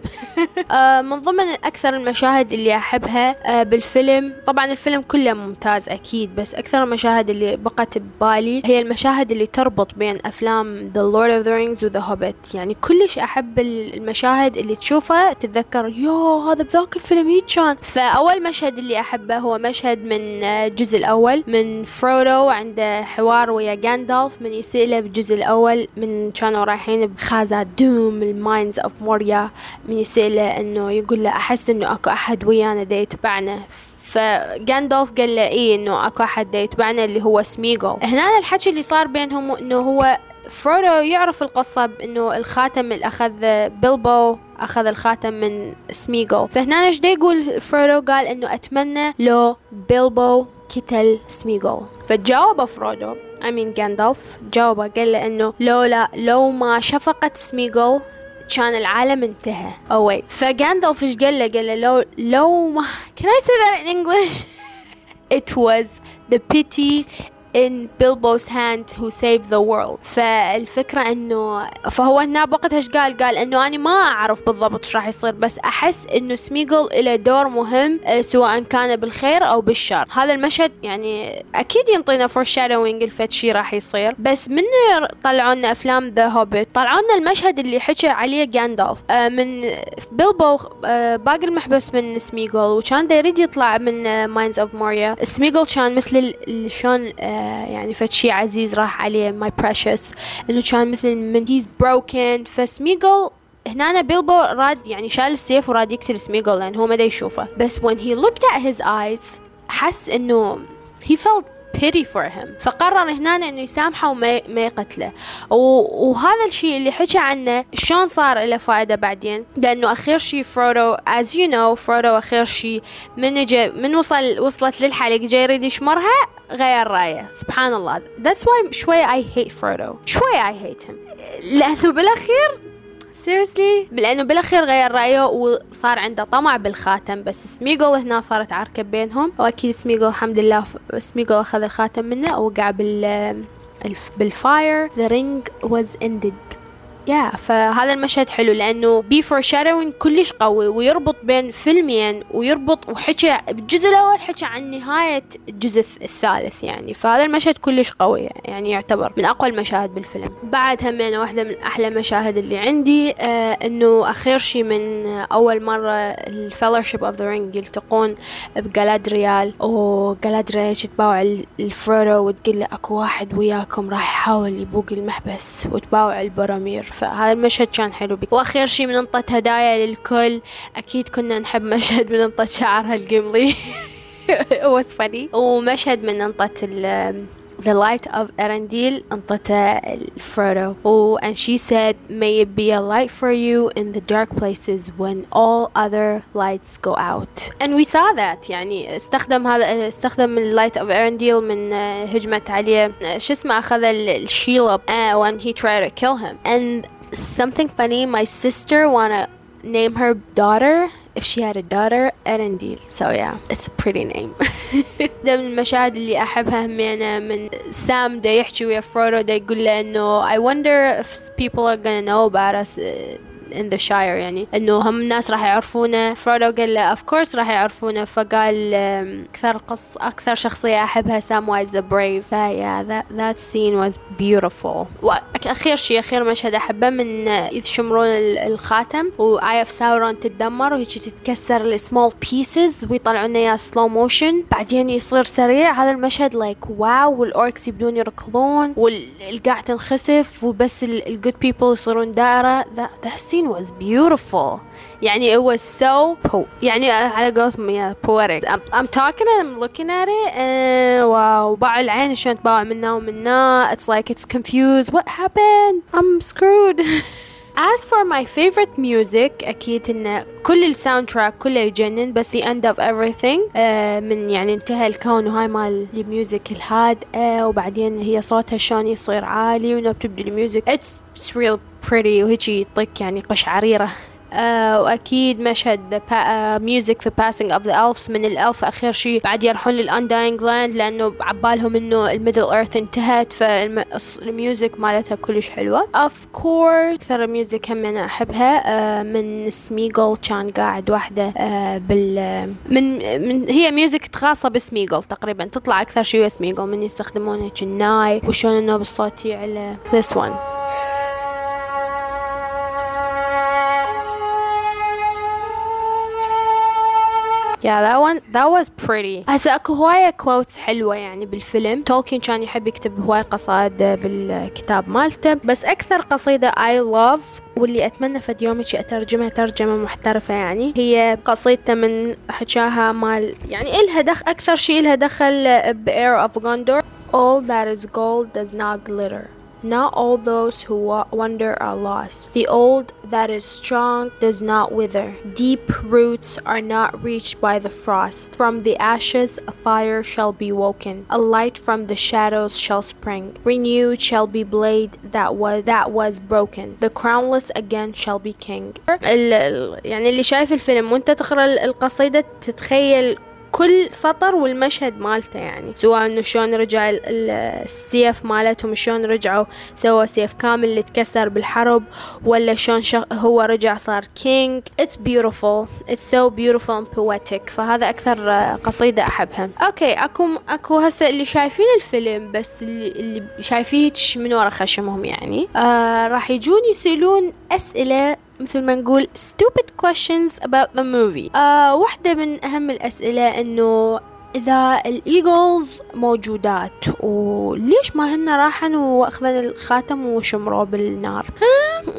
uh, من ضمن أكثر المشاهد اللي أحبها uh, بالفيلم. طبعا الفيلم كله ممتاز أكيد بس أكثر المشاهد اللي بقت ببالي هي المشاهد اللي تربط بين أفلام The Lord of the Rings و The Hobbit. يعني كلش أحب المشاهد اللي تشوفها تتذكر يو هذا بذاك الفيلم هيك كان. فأول مشهد اللي أحبه هو مشهد من الجزء الأول من فرودو عنده حوار ويا جاندالف من يسأله بالجزء الأول من كانوا رايحين بخازاد دوم ال Mines of موريا. وياه من يسأله إنه يقول له أحس إنه أكو أحد ويانا دا يتبعنا. فجاندولف قال له إيه إنه أكو أحد دا يتبعنا اللي هو سميغل هنا الحكي اللي صار بينهم إنه هو فرودو يعرف القصة بأنه الخاتم اللي أخذ بيلبو أخذ الخاتم من سميغل فهنا إيش يقول فرودو قال أنه أتمنى لو بيلبو قتل سميغل فجاوب فرودو مين جاندالف جاوبه قال له أنه لولا لو ما شفقت سميغل كان العالم انتهى. أوي فجاندالف إيش قال له؟ قال له لو لو ما can I say that in English? It was the pity in Bilbo's hand who saved the world. فالفكرة انه فهو هنا بوقتها إيش قال؟ قال إنه أنا ما أعرف بالضبط إيش راح يصير بس أحس إنه سميغل له دور مهم آه، سواء كان بالخير أو بالشر. هذا المشهد يعني أكيد ينطينا foreshadowing لفت شي راح يصير بس من طلعوا لنا أفلام The Hobbit طلعوا لنا المشهد اللي حكى عليه جاندالف آه، من بيلبو آه، باقي المحبس من سميغل وكان يريد يطلع من Mines of موريا سميغل كان مثل شلون يعني فشي عزيز راح عليه my precious إنه كان مثل من he's broken فسميغل هنا بيلبو راد يعني شال السيف وراد يقتل سميغل لأن هو ما دا يشوفه. بس when he looked at his eyes حس إنه he felt pity for him. فقرر هنا إنه يسامحه وما ما يقتله. وهذا الشيء اللي حكى عنه شلون صار له فائدة بعدين؟ لأنه اخر شيء فرودو as you know فرودو اخر شيء من جا من وصل وصلت للحلق جاي يريد يشمرها غير رأيه. سبحان الله. That's why شوي I hate فرودو شوي I hate him. لأنه بالأخير seriously لأنه بالأخير غير رأيه وصار عنده طمع بالخاتم بس سميجل هنا صارت عركة بينهم. وأكيد سميجل الحمد لله سميجل أخذ الخاتم منه ووقع بال بال fire the ring was ended. يا yeah, فهذا المشهد حلو لأنه بي foreshadowing كلش قوي ويربط بين فيلمين ويربط وحكى بالجزء الأول حكى عن نهاية الجزء الثالث يعني فهذا المشهد كلش قوي يعني يعتبر من أقوى المشاهد بالفيلم. بعد همين واحدة من أحلى المشاهد اللي عندي آه إنه أخير شي من أول مرة ال Fellowship of the Ring يلتقون بجالادريال وجالادريال تباوع الفرودو وتقول له أكو واحد وياكم راح يحاول يبوق المحبس وتباوع البورومير فهذا المشهد كان حلو بي. وأخير شي من انطت هدايا للكل أكيد كنا نحب مشهد من انطت شعرها ال Gimli funny ومشهد من انطت The light of Arendelle انطتها Frodo oh, and she said may it be a light for you in the dark places when all other lights go out and we saw that يعني استخدم هذا استخدم اللايت of Arendelle من هجمة عليه شو اسمه أخذ الشيلب uh, when he tried to kill him and something funny my sister wanna name her daughter if she had a daughter Arendelle so yeah it's a pretty name ده من المشاهد اللي أحبها همينة من سام دا يحكي ويا فرودو دا يقول له إنه I wonder if people are gonna know about us In the Shire يعني. إنه هم الناس راح يعرفونه. فرودو قال له of course راح يعرفونه. فقال أكثر قص أكثر شخصية أحبها Samwise the Brave that that scene was beautiful. واخير شيء أخير مشهد أحبه من يشمرون الخاتم و eye of ساورون تتدمر وهيك تتكسر السمول pieces ويطلعون اياه slow motion بعدين يصير سريع. هذا المشهد like wow وال Orcs يبدون يركضون والقاع تنخسف وبس ال good people يصيرون دائرة. That, that scene was beautiful. يعني it was so po يعني على قولتهم يا poetic. I'm, I'm talking and I'm looking at it and وأباوع العين شلون تباوع منا ومنا it's like it's confused. What happened? I'm screwed. As for my favorite music أكيد إن كل ال soundtrack كله يجنن بس the end of everything آه من يعني انتهى الكون وهاي مال ال music الهادئة وبعدين هي صوتها شلون يصير عالي وإنه بتبدي ال music. It's, it's real pretty وهيجي يعطيك يعني قشعريرة. آه وأكيد مشهد music the passing of the elves من ال elf آخر شيء بعد يروحون لل Undying Land لأنه عبالهم إنه ال Middle Earth انتهت فال music مالتها كلش حلوة. of course أكثر ال music هم أنا أحبها. آه من سميجل كان قاعد وحده آه بال من من هي ميوزك خاصة بسميجل تقريبا. تطلع أكثر شيء سميجل من يستخدمونه كناي وشون النوب الصوتي على this one. Yeah, that one that was pretty. هسا اكو هواية كوتس حلوة يعني بالفيلم، تولكين كان يحب يكتب هواي قصائد بالكتاب مالته، بس أكثر قصيدة I love واللي أتمنى فد يوم أترجمها ترجمة محترفة يعني هي قصيدته من حكاها مال يعني إلها دخل أكثر شيء إلها دخل ب Air of Gondor. All that is gold does not glitter. Not all those who wander are lost. The old that is strong does not wither. Deep roots are not reached by the frost. From the ashes a fire shall be woken. A light from the shadows shall spring. Renewed shall be blade that was that was broken. The crownless again shall be king. يعني اللي شايف الفيلم وانت تقرا القصيدة تتخيل كل سطر والمشهد مالته يعني. سواء إنه شلون رجع السيف مالتهم شلون رجعوا سووا سيف كامل اللي تكسر بالحرب ولا شلون هو رجع صار king it's beautiful. It's so beautiful and poetic. فهذا أكثر قصيدة أحبها. okay أكو أكو هسه اللي شايفين الفيلم بس اللي, اللي شايفيه من ورا خشمهم يعني. آه راح يجون يسألون أسئلة مثل ما نقول stupid questions about the movie. آه واحدة من أهم الأسئلة إنه إذا ال Eagles موجودات وليش ما هن راحن وأخذن الخاتم وشمروه بالنار؟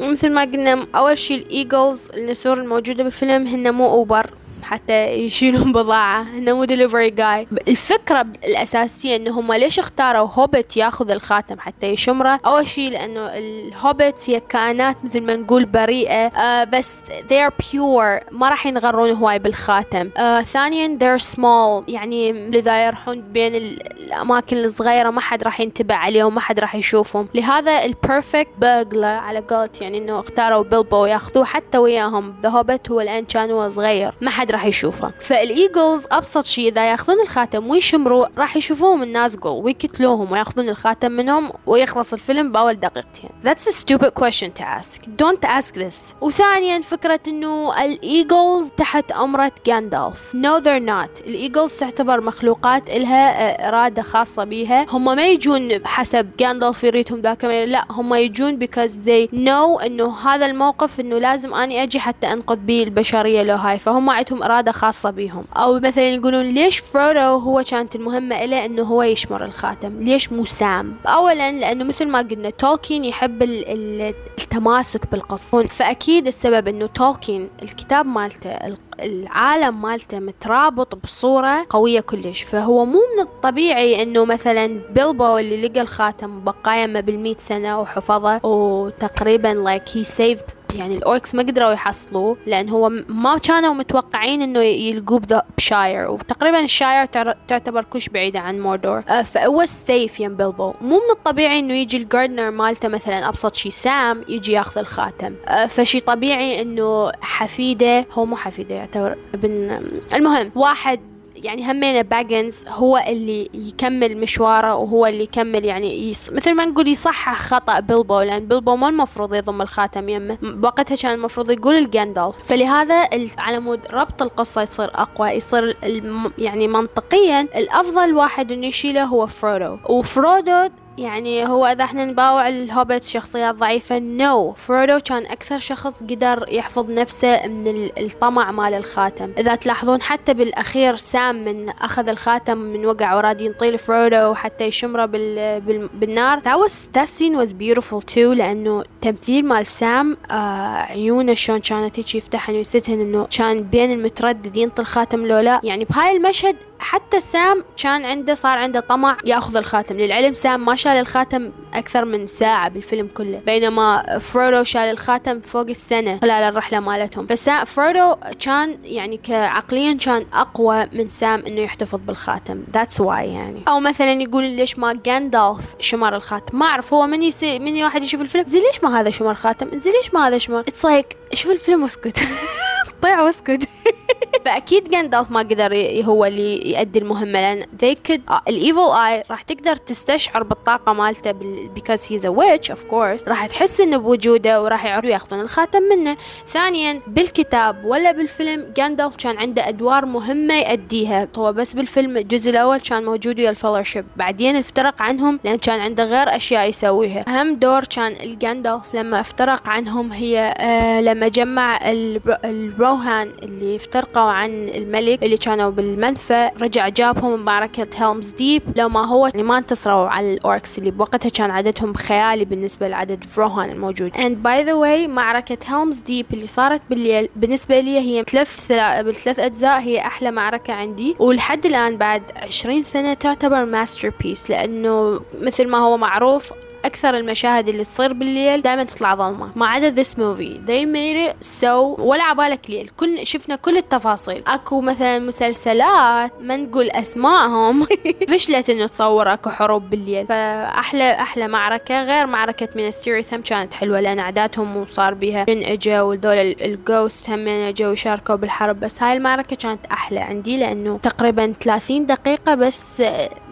مثل ما قلنا أول شي ال Eagles النسور الموجودة بالفيلم هن مو Uber حتى يشيلون بضاعة. إنه مو دليفري جاي الفكرة الأساسية إنه هم ليش اختاروا هوبت ياخذ الخاتم حتى يشمره؟ أول شيء لأنه ال hobbits هي كائنات مثل ما نقول بريئة. uh, بس they are pure. ما راح ينغرون هواي بالخاتم. uh, ثانيا they're small. يعني اذا يروحون بين الأماكن الصغيرة ما حد راح ينتبه عليهم ما حد راح يشوفهم. لهذا ال perfect burglar على قولت يعني إنه اختاروا بيلبو ياخذوه حتى وياهم. ذا هو الآن كان هو صغير. ما حد راح يشوفه. فال Eagles أبسط شيء إذا ياخذون الخاتم ويشمروا راح يشوفوهم الناس جول ويقتلوهم وياخذون الخاتم منهم ويخلص الفيلم بأول دقيقتين. That's a stupid question to ask. Don't ask this. وثانيا فكرة إنه ال Eagles تحت أمرة جاندالف no they're not. ال Eagles تعتبر مخلوقات إلها إرادة خاصة بيها. هم ما يجون حسب جاندالف يريدهم ذاك لا هم يجون because they know إنه هذا الموقف إنه لازم أني أجي حتى أنقذ به البشرية لو هاي. فهم عندهم إرادة خاصة بيهم. أو مثلا يقولون ليش فرودو هو كانت المهمة له إنه هو يشمر الخاتم؟ ليش مو سام؟ اولا لأنه مثل ما قلنا تولكين يحب التماسك بالقصة. فأكيد السبب إنه تولكين الكتاب مالته العالم مالته مترابط بصورة قوية كلش. فهو مو من الطبيعي إنه مثلا بيلبو اللي لقى الخاتم بقايا ما بالمئة سنة وحفظه وتقريبا like he saved يعني ال Orcs ما قدروا يحصلوه لأن هو ما كانوا متوقعين إنه يلقوه بالشاير وتقريبا الشاير تعتبر كلش بعيدة عن موردور آه فهو السيف يم بيلبو مو من الطبيعي إنه يجي ال gardener مالته مثلا أبسط شي سام يجي ياخذ الخاتم. آه فشي طبيعي إنه حفيدة هو مو حفيدة يعتبر ابن المهم واحد يعني همينة باجنز هو اللي يكمل مشواره وهو اللي يكمل يعني يص... مثل ما نقول يصحح خطأ بيلبو لأن بيلبو ما المفروض يضم الخاتم يمه. وقتها كان المفروض يقول لجاندالف فلهذا على مود ربط القصة يصير أقوى يصير الم... يعني منطقيا الأفضل واحد إنه يشيله هو فرودو وفرودو يعني هو إذا إحنا نباوع الهوبت شخصيات ضعيفة no no. فرودو كان أكثر شخص قدر يحفظ نفسه من الطمع مال الخاتم. إذا تلاحظون حتى بالأخير سام من أخذ الخاتم من وقع وراد ينطيه لفرودو حتى يشمره بال... بال... بالنار. That was that scene was beautiful too لأنه تمثيل مال سام آه عيونه شلون كانت هيك يفتحن ويسدهن إنه كان بين المتردد ينطي الخاتم لو لا يعني بهاي المشهد حتى سام كان عنده صار عنده طمع ياخذ الخاتم. للعلم سام ما شال الخاتم أكثر من ساعة بالفيلم كله بينما فرودو شال الخاتم فوق السنة خلال الرحلة مالتهم. بس فرودو كان يعني كعقليا كان أقوى من سام إنه يحتفظ بالخاتم. that's why يعني. أو مثلا يقول ليش ما جاندالف شمر الخاتم؟ ما أعرف هو من يصير من واحد يشوف الفيلم؟ زي ليش ما هذا شمر خاتم زي ليش ما هذا شمر؟ it's like شوف الفيلم واسكت. طيع واسكت. فأكيد جاندالف ما قدر هو اللي يؤدي المهمة لأن they could الـ evil eye راح تقدر تستشعر بالطاقة مالته because he's a witch of course. راح تحس إنه بوجوده وراح يعرفوا يأخذون الخاتم منه. ثانيا بالكتاب ولا بالفيلم جاندالف كان عنده أدوار مهمة يأديها هو بس بالفيلم الجزء الأول كان موجود ويا ال fellowship بعدين افترق عنهم لأن كان عنده غير أشياء يسويها. أهم دور كان لجاندالف لما افترق عنهم هي آه لما جمع الروهان اللي افترقوا عن الملك اللي كانوا بالمنفى رجع جابهم بمعركة هيلمز ديب. لو ما هو يعني ما انتصروا على الأوركس اللي بوقتها كان عددهم خيالي بالنسبة لعدد روهان الموجود. And by the way معركة هيلمز ديب اللي صارت بالليل بالنسبة لي هي ثلاث بالثلاث أجزاء هي أحلى معركة عندي. ولحد الآن بعد عشرين سنة تعتبر masterpiece لأنه مثل ما هو معروف أكثر المشاهد اللي تصير بالليل دائما تطلع ظلمة. ما عدا this movie. They made it so ولا عبالك ليل. كل شفنا كل التفاصيل. أكو مثلا مسلسلات ما نقول أسمائهم. فشلت إنه تصور أكو حروب بالليل. فأحلى أحلى معركة غير معركة مينستيري هم كانت حلوة لأن أعدادهم وصار بيها جن إجا وذول ال ghosts هم إجا وشاركوا بالحرب. بس هاي المعركة كانت أحلى عندي لأنه تقريبا 30 دقيقة بس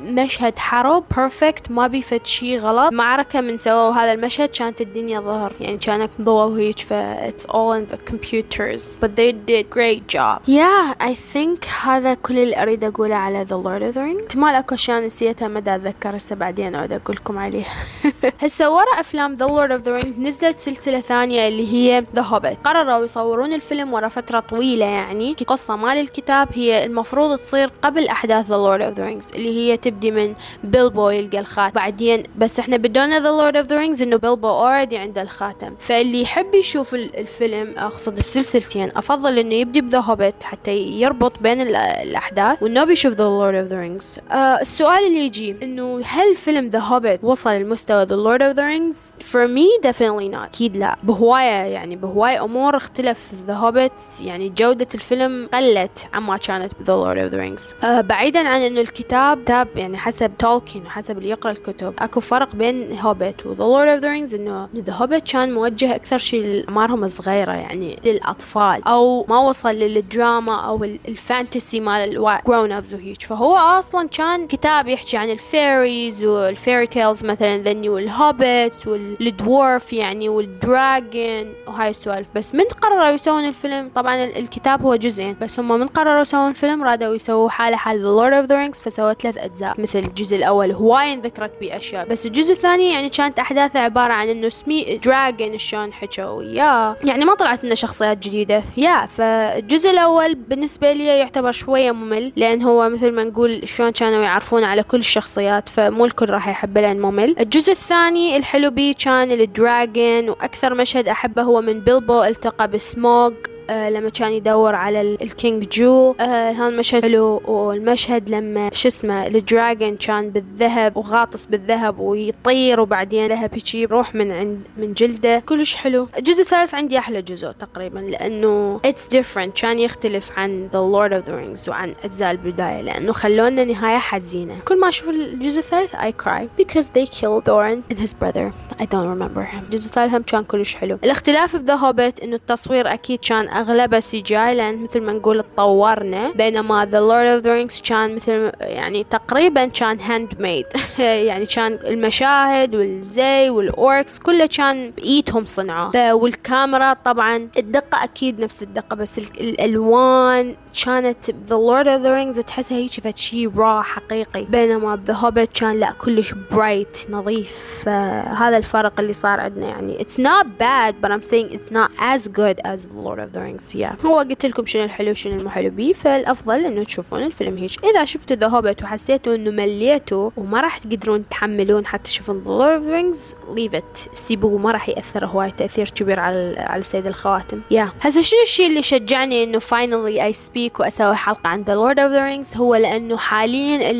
مشهد حرب perfect ما بيفت شي غلط. معركة من سووا هذا المشهد كانت الدنيا ظهر. يعني كانت ضوء هيك ف it's all in the computers. But they did great job. Yeah I think هذا كل اللي أريد أقوله على The Lord of the Rings. احتمال أكو أشياء نسيتها ما أتذكر هسه بعدين أعود أقول لكم عليها. هسه ورا أفلام The Lord of the Rings نزلت سلسلة ثانية اللي هي The Hobbit. قرروا يصورون الفيلم ورا فترة طويلة يعني. قصة مال الكتاب هي المفروض تصير قبل أحداث The Lord of the Rings اللي هي تبدي من بيلبو يلقى الخاتم بعدين بس إحنا بدون شلون The Lord of the Rings إنه بيلبو already عنده الخاتم. فاللي يحب يشوف الفيلم أقصد السلسلتين أفضل إنه يبدي ب The Hobbit حتى يربط بين الأحداث وانه بيشوف The Lord of the Rings السؤال اللي يجي إنه هل فيلم The Hobbit وصل لمستوى The Lord of the Rings for me definitely not. أكيد لا. بهواية يعني بهواية أمور اختلف. The Hobbit يعني جودة الفيلم قلت عما كانت ب The Lord of the Rings بعيدا عن إنه الكتاب كتاب يعني حسب تولكين وحسب اللي يقرأ الكتب أكو فرق بين Hobbit و The Lord of the Rings إنه The Hobbit كان موجه أكثر شيء لأعمارهم صغيره يعني للأطفال أو ما وصل للدراما أو ال fantasy مال ال grown ups وهيك فهو أصلا كان كتاب يحكي عن ال fairies وال fairy tales مثلا ذني وال Hobbit وال dwarf يعني وال dragon وهاي السوالف. بس من قرروا يسوون الفيلم؟ طبعا الكتاب هو جزئين. بس هم من قرروا يسوون الفيلم رادوا يسووا حالة حال The Lord of the Rings فسووا ثلاث أجزاء. مثل الجزء الأول هواي انذكرت بيه اشياء بس الجزء الثاني يعني كانت أحداثه عبارة عن إنه سمي dragon شلون حكوا وياه. يعني ما طلعت لنا شخصيات جديدة يا فالجزء الأول بالنسبة لي يعتبر شوية ممل لأن هو مثل ما نقول شلون كانوا يعرفون على كل الشخصيات فمو الكل راح يحبه لأن ممل. الجزء الثاني الحلو بيه كان ال dragon وأكثر مشهد أحبه هو من بيلبو التقى بسموغ. آه لما كان يدور على الـ king jewel. آه هذا المشهد حلو والمشهد لما شو اسمه ال dragon كان بالذهب وغاطس بالذهب ويطير وبعدين ذهب هيجي يروح من عند من جلده. كلش حلو. الجزء الثالث عندي أحلى جزء تقريبا لأنه it's different كان يختلف عن The Lord of the Rings وعن أجزاء البداية لأنه خلونا نهاية حزينة. كل ما أشوف الجزء الثالث I cry because they killed Thorin and his brother. I don't remember him. الجزء الثالث هم كان كلش حلو. الاختلاف ب The Hobbit إنه التصوير أكيد كان اغلبه CGI لأن مثل ما نقول تطورنا بينما The Lord of the Rings كان مثل يعني تقريبا كان handmade يعني كان المشاهد والزي والاوركس كله كان بإيدهم صنعوه. والكاميرا طبعا الدقة أكيد نفس الدقة بس الألوان كانت The Lord of the Rings تحسها هيك فد شي raw حقيقي. بينما The Hobbit كان لا كلش bright نظيف. فهذا الفرق اللي صار عندنا يعني. It's not bad but I'm saying it's not as good as the Lord of the Rings yeah. هو قلت لكم شنو الحلو شنو المو حلو بيه. فالأفضل إنه تشوفون الفيلم هيك. إذا شفتوا The Hobbit وحسيتوا إنه مليتوا وما راح تقدرون تحملون حتى تشوفون The Lord of the Rings leave it سيبوه ما راح يأثر هواي تأثير كبير على على سيد الخواتم. يا yeah. هسه شنو الشيء اللي شجعني إنه finally I speak وأسوي حلقة عن The Lord of the Rings هو لأنه حاليا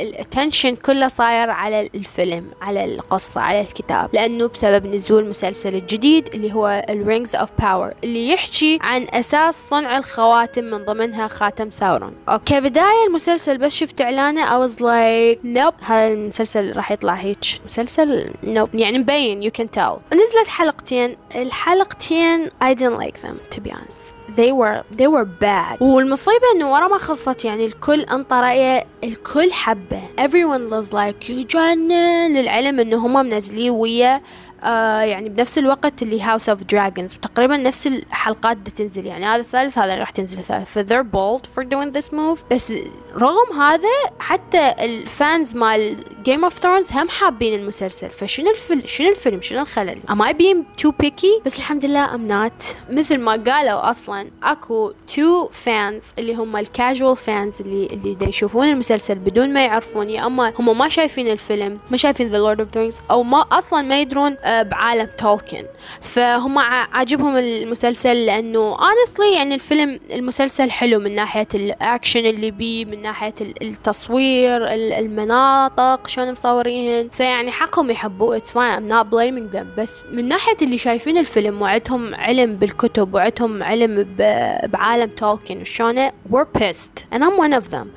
ال attention كله صاير على الفيلم على القصة على الكتاب لأنه بسبب نزول مسلسل الجديد اللي هو ال Rings of Power اللي يحكي عن أساس صنع الخواتم من ضمنها خاتم ساورون كبدايه المسلسل بس شفت إعلانه I was like nope. هذا المسلسل راح يطلع هيك مسلسل nope. يعني مبين you can tell. نزلت حلقتين الحلقتين I didn't like them to be honest. They were they were bad. والمصيبة إنه ورا ما خلصت يعني الكل انطى رأيه الكل حبه. Everyone was like يجنن للعلم إنه هم منزليه ويا آه يعني بنفس الوقت اللي House of Dragons وتقريبا نفس الحلقات بدها تنزل يعني هذا الثالث هذا راح تنزل الثالث. ف they're bold for doing move. بس رغم هذا حتى ال fans مال Game of Thrones هم حابين المسلسل. فشنو الفيلم شنو الفيلم؟ شنو الخلل؟ Am I being too picky? بس الحمد لله I'm not. مثل ما قالوا أصلا أكو two fans اللي هم ال casual fans اللي اللي يشوفون المسلسل بدون ما يعرفون يا أما هم ما شايفين الفيلم ما شايفين The Lord of the أو ما أصلا ما يدرون بعالم تولكن فهم عاجبهم المسلسل لأنه honestly يعني الفيلم المسلسل حلو من ناحية الأكشن اللي بيه من ناحية التصوير المناطق شلون مصوريهن فيعني حقهم يحبوه it's fine I'm not blaming them بس من ناحية اللي شايفين الفيلم وعندهم علم بالكتب وعندهم علم بعالم تولكن وشؤونه we're pissed. And I'm one of them.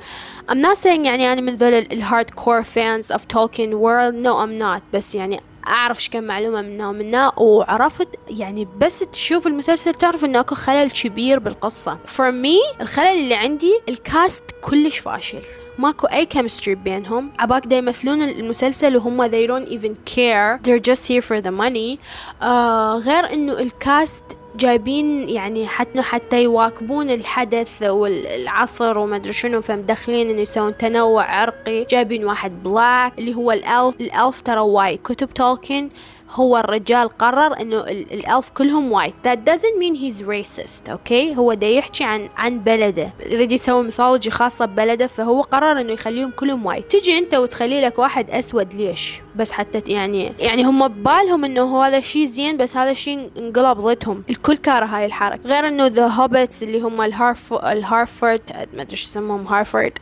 I'm not saying يعني أنا من ذول ال hardcore fans of Tolkien world. No I'm not. بس يعني أعرف كم معلومة منها ومنها وعرفت يعني بس تشوف المسلسل تعرف إنه أكو خلل كبير بالقصة. For me الخلل اللي عندي ال cast كلش فاشل. ماكو أي chemistry بينهم. عباك دا يمثلون المسلسل وهم they don't even care. They're just here for the money. آه غير إنه ال cast جايبين يعني حتى حتى يواكبون الحدث والعصر وما أدري شنو فمدخلين إنه يسوون تنوع عرقي. جايبين واحد black اللي هو ال elf ال elf ترى white كتب تولكن هو الرجال قرر إنه ال elf كلهم white that doesn't mean he's racist أوكي okay? هو دا يحكي عن عن بلده. يريد يسوي mythology خاصة ببلده فهو قرر إنه يخليهم كلهم white تجي أنت وتخلي لك واحد أسود ليش؟ بس حتى يعني يعني هم ببالهم إنه هذا شيء زين بس هذا الشيء انقلب ضدهم الكل كاره هاي الحركة. غير إنه the Hobbits اللي هم ال Harf ال Harfoot ما أدري شو يسموهم Harfoot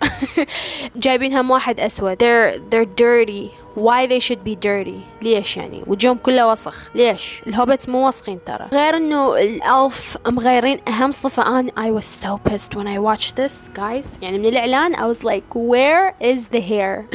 جايبين هم واحد أسود. They're they're dirty. Why they should be dirty ليش يعني؟ وجوهم كله وسخ. ليش؟ ال Hobbits مو وسخين ترى. غير إنه ال elf مغيرين أهم صفة. أنا I was so pissed when I watched this guys. يعني من الإعلان I was like where is the hair?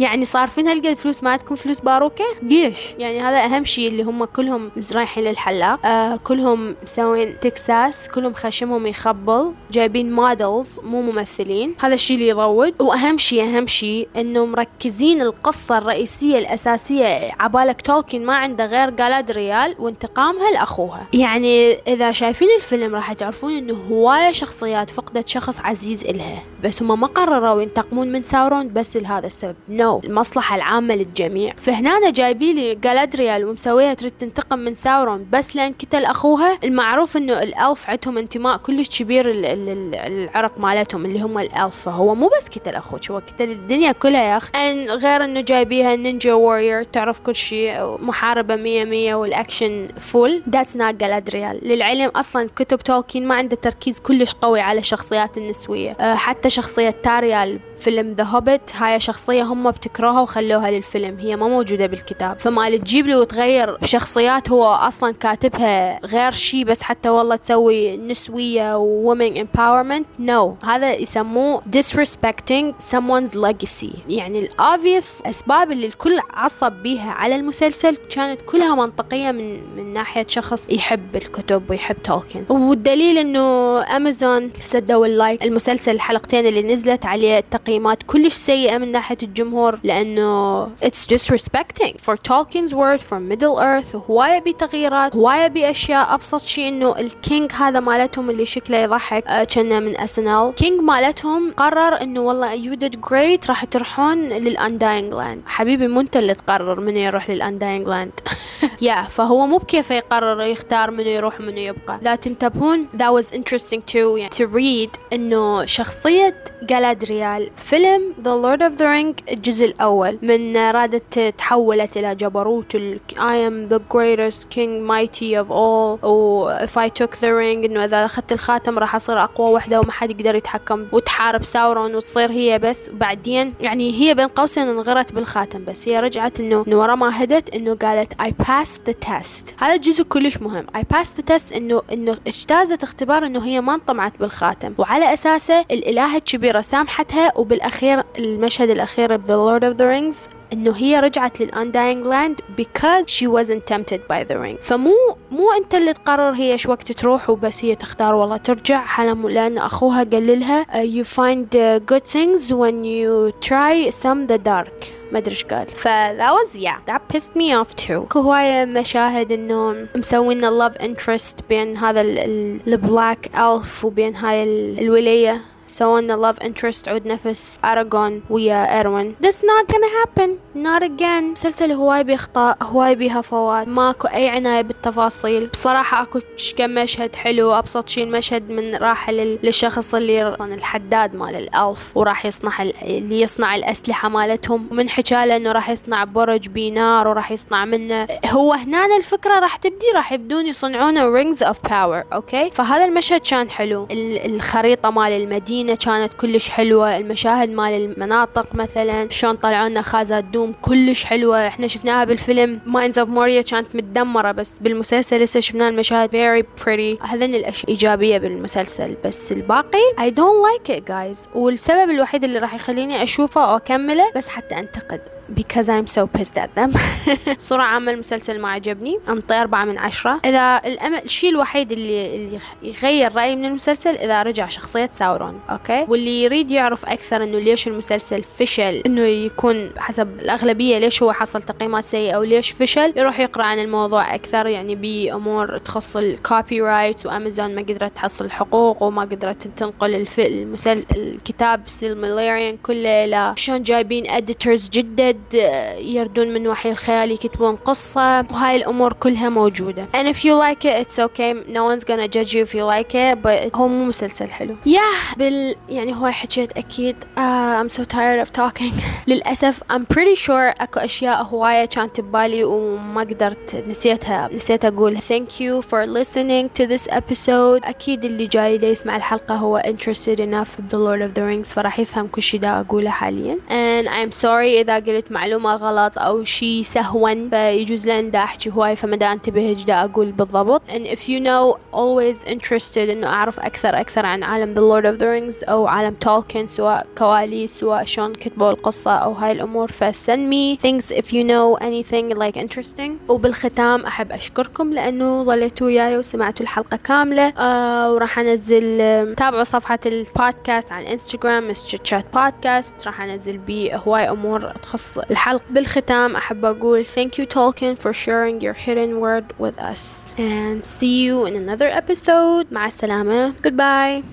يعني صارفين هالقد فلوس ما عندكم فلوس باروكة؟ ليش؟ يعني هذا أهم شيء اللي هم كلهم رايحين للحلاق. آه كلهم مسوين تكساس كلهم خشمهم يخبل جايبين models مو ممثلين. هذا الشيء اللي يروج وأهم شيء أهم شيء إنه مركزين القصة الرئيسية الأساسية. عبالك تولكين ما عنده غير جالادريال وانتقامها لأخوها. يعني إذا شايفين الفيلم راح تعرفون إنه هواية شخصيات فقدت شخص عزيز إلها. بس هم ما قرروا ينتقمون من ساورون بس لهذا السبب. no. المصلحة العامة للجميع. فهنا جايبين لي جالادريال ومسويها تريد تنتقم من ساورون بس لأن قتل أخوها المعروف إنه ال elf عندهم انتماء كلش كبير العرق مالتهم اللي هم ال elf فهو مو بس قتل أخوك هو قتل الدنيا كلها يا اخ غير إنه جايبيها ninja warrior تعرف كل شيء محاربة مية مية والأكشن full that's not جالادريال للعلم أصلا كتب تولكين ما عنده تركيز كلش قوي على الشخصيات النسوية. أه حتى شخصية تاوريال فيلم The Hobbit هاي شخصية هم ابتكروها وخلوها للفيلم هي ما موجودة بالكتاب. فما تجيب له وتغير بشخصيات هو أصلا كاتبها غير شي بس حتى والله تسوي نسوية و women empowerment no. هذا يسموه disrespecting someone's legacy. يعني ال obvious أسباب اللي الكل عصب بيها على المسلسل كانت كلها منطقية من من ناحية شخص يحب الكتب ويحب تولكن والدليل إنه امازون سدوا ال like. المسلسل الحلقتين اللي نزلت عليه تقييمات كلش سيئة من ناحية الجمهور لأنه it's disrespecting for Tolkien's world for Middle Earth هواية بتغييرات هواية بأشياء. أبسط شيء إنه ال king هذا مالتهم اللي شكله يضحك آه كنا من أسنال king مالتهم قرر إنه والله you did great راح تروحون لل Undying Land حبيبي مو أنت اللي تقرر من يروح لل Undying Land يا فهو مو بكيف يقرر يختار منو يروح ومنو يبقى. لا تنتبهون that was interesting too يعني to read إنه شخصية جالادريال فيلم The Lord of the Ring الجزء الأول. من رادت تحولت إلى جبروت I am the greatest king mighty of all. و if I took the ring إنه إذا أخذت الخاتم راح أصير أقوى وحدة وما حد يقدر يتحكم وتحارب ساورون وتصير هي بس. وبعدين يعني هي بين قوسين انغرت بالخاتم بس. هي رجعت إنه إنه ورا ما هدت إنه قالت I passed the test. هذا الجزء كلش مهم. I passed the test إنه إنه اجتازت اختبار إنه هي ما انطمعت بالخاتم. وعلى أساسه الإله الكبيرة سامحتها وبالأخير المشهد الأخير ب The Lord of the Rings إنه هي رجعت لل Undying Land because she wasn't tempted by the ring. فمو مو أنت اللي تقرر هي إيش وقت تروح وبس هي تختار والله ترجع حلم لأن أخوها قال لها uh, you find uh, good things when you try some the dark. ما أدري إيش قال. ف that was yeah that pissed me off too. هواية مشاهد إنه مسوين love interest بين هذا ال black elf وبين هاي الولية سوونا love interest عود نفس أراغورن ويا أروين That's not gonna happen not again مسلسل هواي بيخطاء هواي بيها فوات. ماكو أي عناية بالتفاصيل. بصراحة أكو كم مشهد حلو أبسط شي المشهد من راح للشخص اللي الحداد مال ال elf وراح يصنع اللي يصنع الأسلحة مالتهم. ومن حكى إنه راح يصنع برج بنار وراح يصنع منه هو هنا الفكرة راح تبدي راح يبدون يصنعونه rings of power okay؟ فهذا المشهد كان حلو. الخريطة مال المدينة كانت كلش حلوة. المشاهد مال المناطق مثلا شلون طلعوا لنا خازاد دوم كلش حلوة. إحنا شفناها بالفيلم Mines of Moria كانت متدمرة بس بالمسلسل. لسه شفنا المشاهد. Very pretty. هذين الأشياء إيجابية بالمسلسل. بس الباقي I don't like it guys. والسبب الوحيد اللي راح يخليني أشوفه واكمله بس حتى أنتقد. Because I'm so pissed at them. صورة عامة المسلسل ما عجبني. أنطي أربعة من عشرة. إذا الشيء الوحيد اللي, اللي يغير رأيي من المسلسل إذا رجع شخصية ساورون okay؟ واللي يريد يعرف أكثر إنه ليش المسلسل فشل إنه يكون حسب الأغلبية ليش هو حصل تقييمات سيئة وليش فشل يروح يقرأ عن الموضوع أكثر. يعني بأمور تخص ال copyright وأمازون ما قدرت تحصل حقوق وما قدرت تنقل الفيلم المسل... الكتاب Silmarillion كله إلى شلون جايبين editors جدد. يردون من وحي الخيال يكتبون قصة وهاي الأمور كلها موجودة. And if you like it it's okay. No one's gonna judge you if you like it but هو مو مسلسل حلو. Yeah, بال يعني هو حكيت أكيد. uh, I'm so tired of talking. للأسف I'm pretty sure أكو أشياء هواية كانت ببالي وما قدرت نسيتها نسيت أقول thank you for listening to this episode. أكيد اللي جاي يسمع الحلقة هو interested enough of the Lord of the Rings فراح يفهم كل شي دا أقوله حاليا. And I'm sorry إذا قلت معلومة غلط أو شي سهوا فيجوز لأن دا أحكي هواي فما دا أنتبه دا أقول بالضبط. And if you know always interested إنه أعرف أكثر أكثر عن عالم The Lord of the Rings أو عالم تولكن سواء كواليس سواء شلون كتبوا القصة أو هاي الأمور. فsend me things if you know anything like interesting. وبالختام أحب أشكركم لأنه ظليتوا وياي وسمعتوا الحلقة كاملة. آه وراح أنزل تابعوا صفحة البودكاست على الانستغرام مستر بودكاست راح أنزل بيه هواي أمور تخص الحلقة بالختام أحب أقول thank you Tolkien for sharing your hidden word with us and see you in another episode مع السلامة goodbye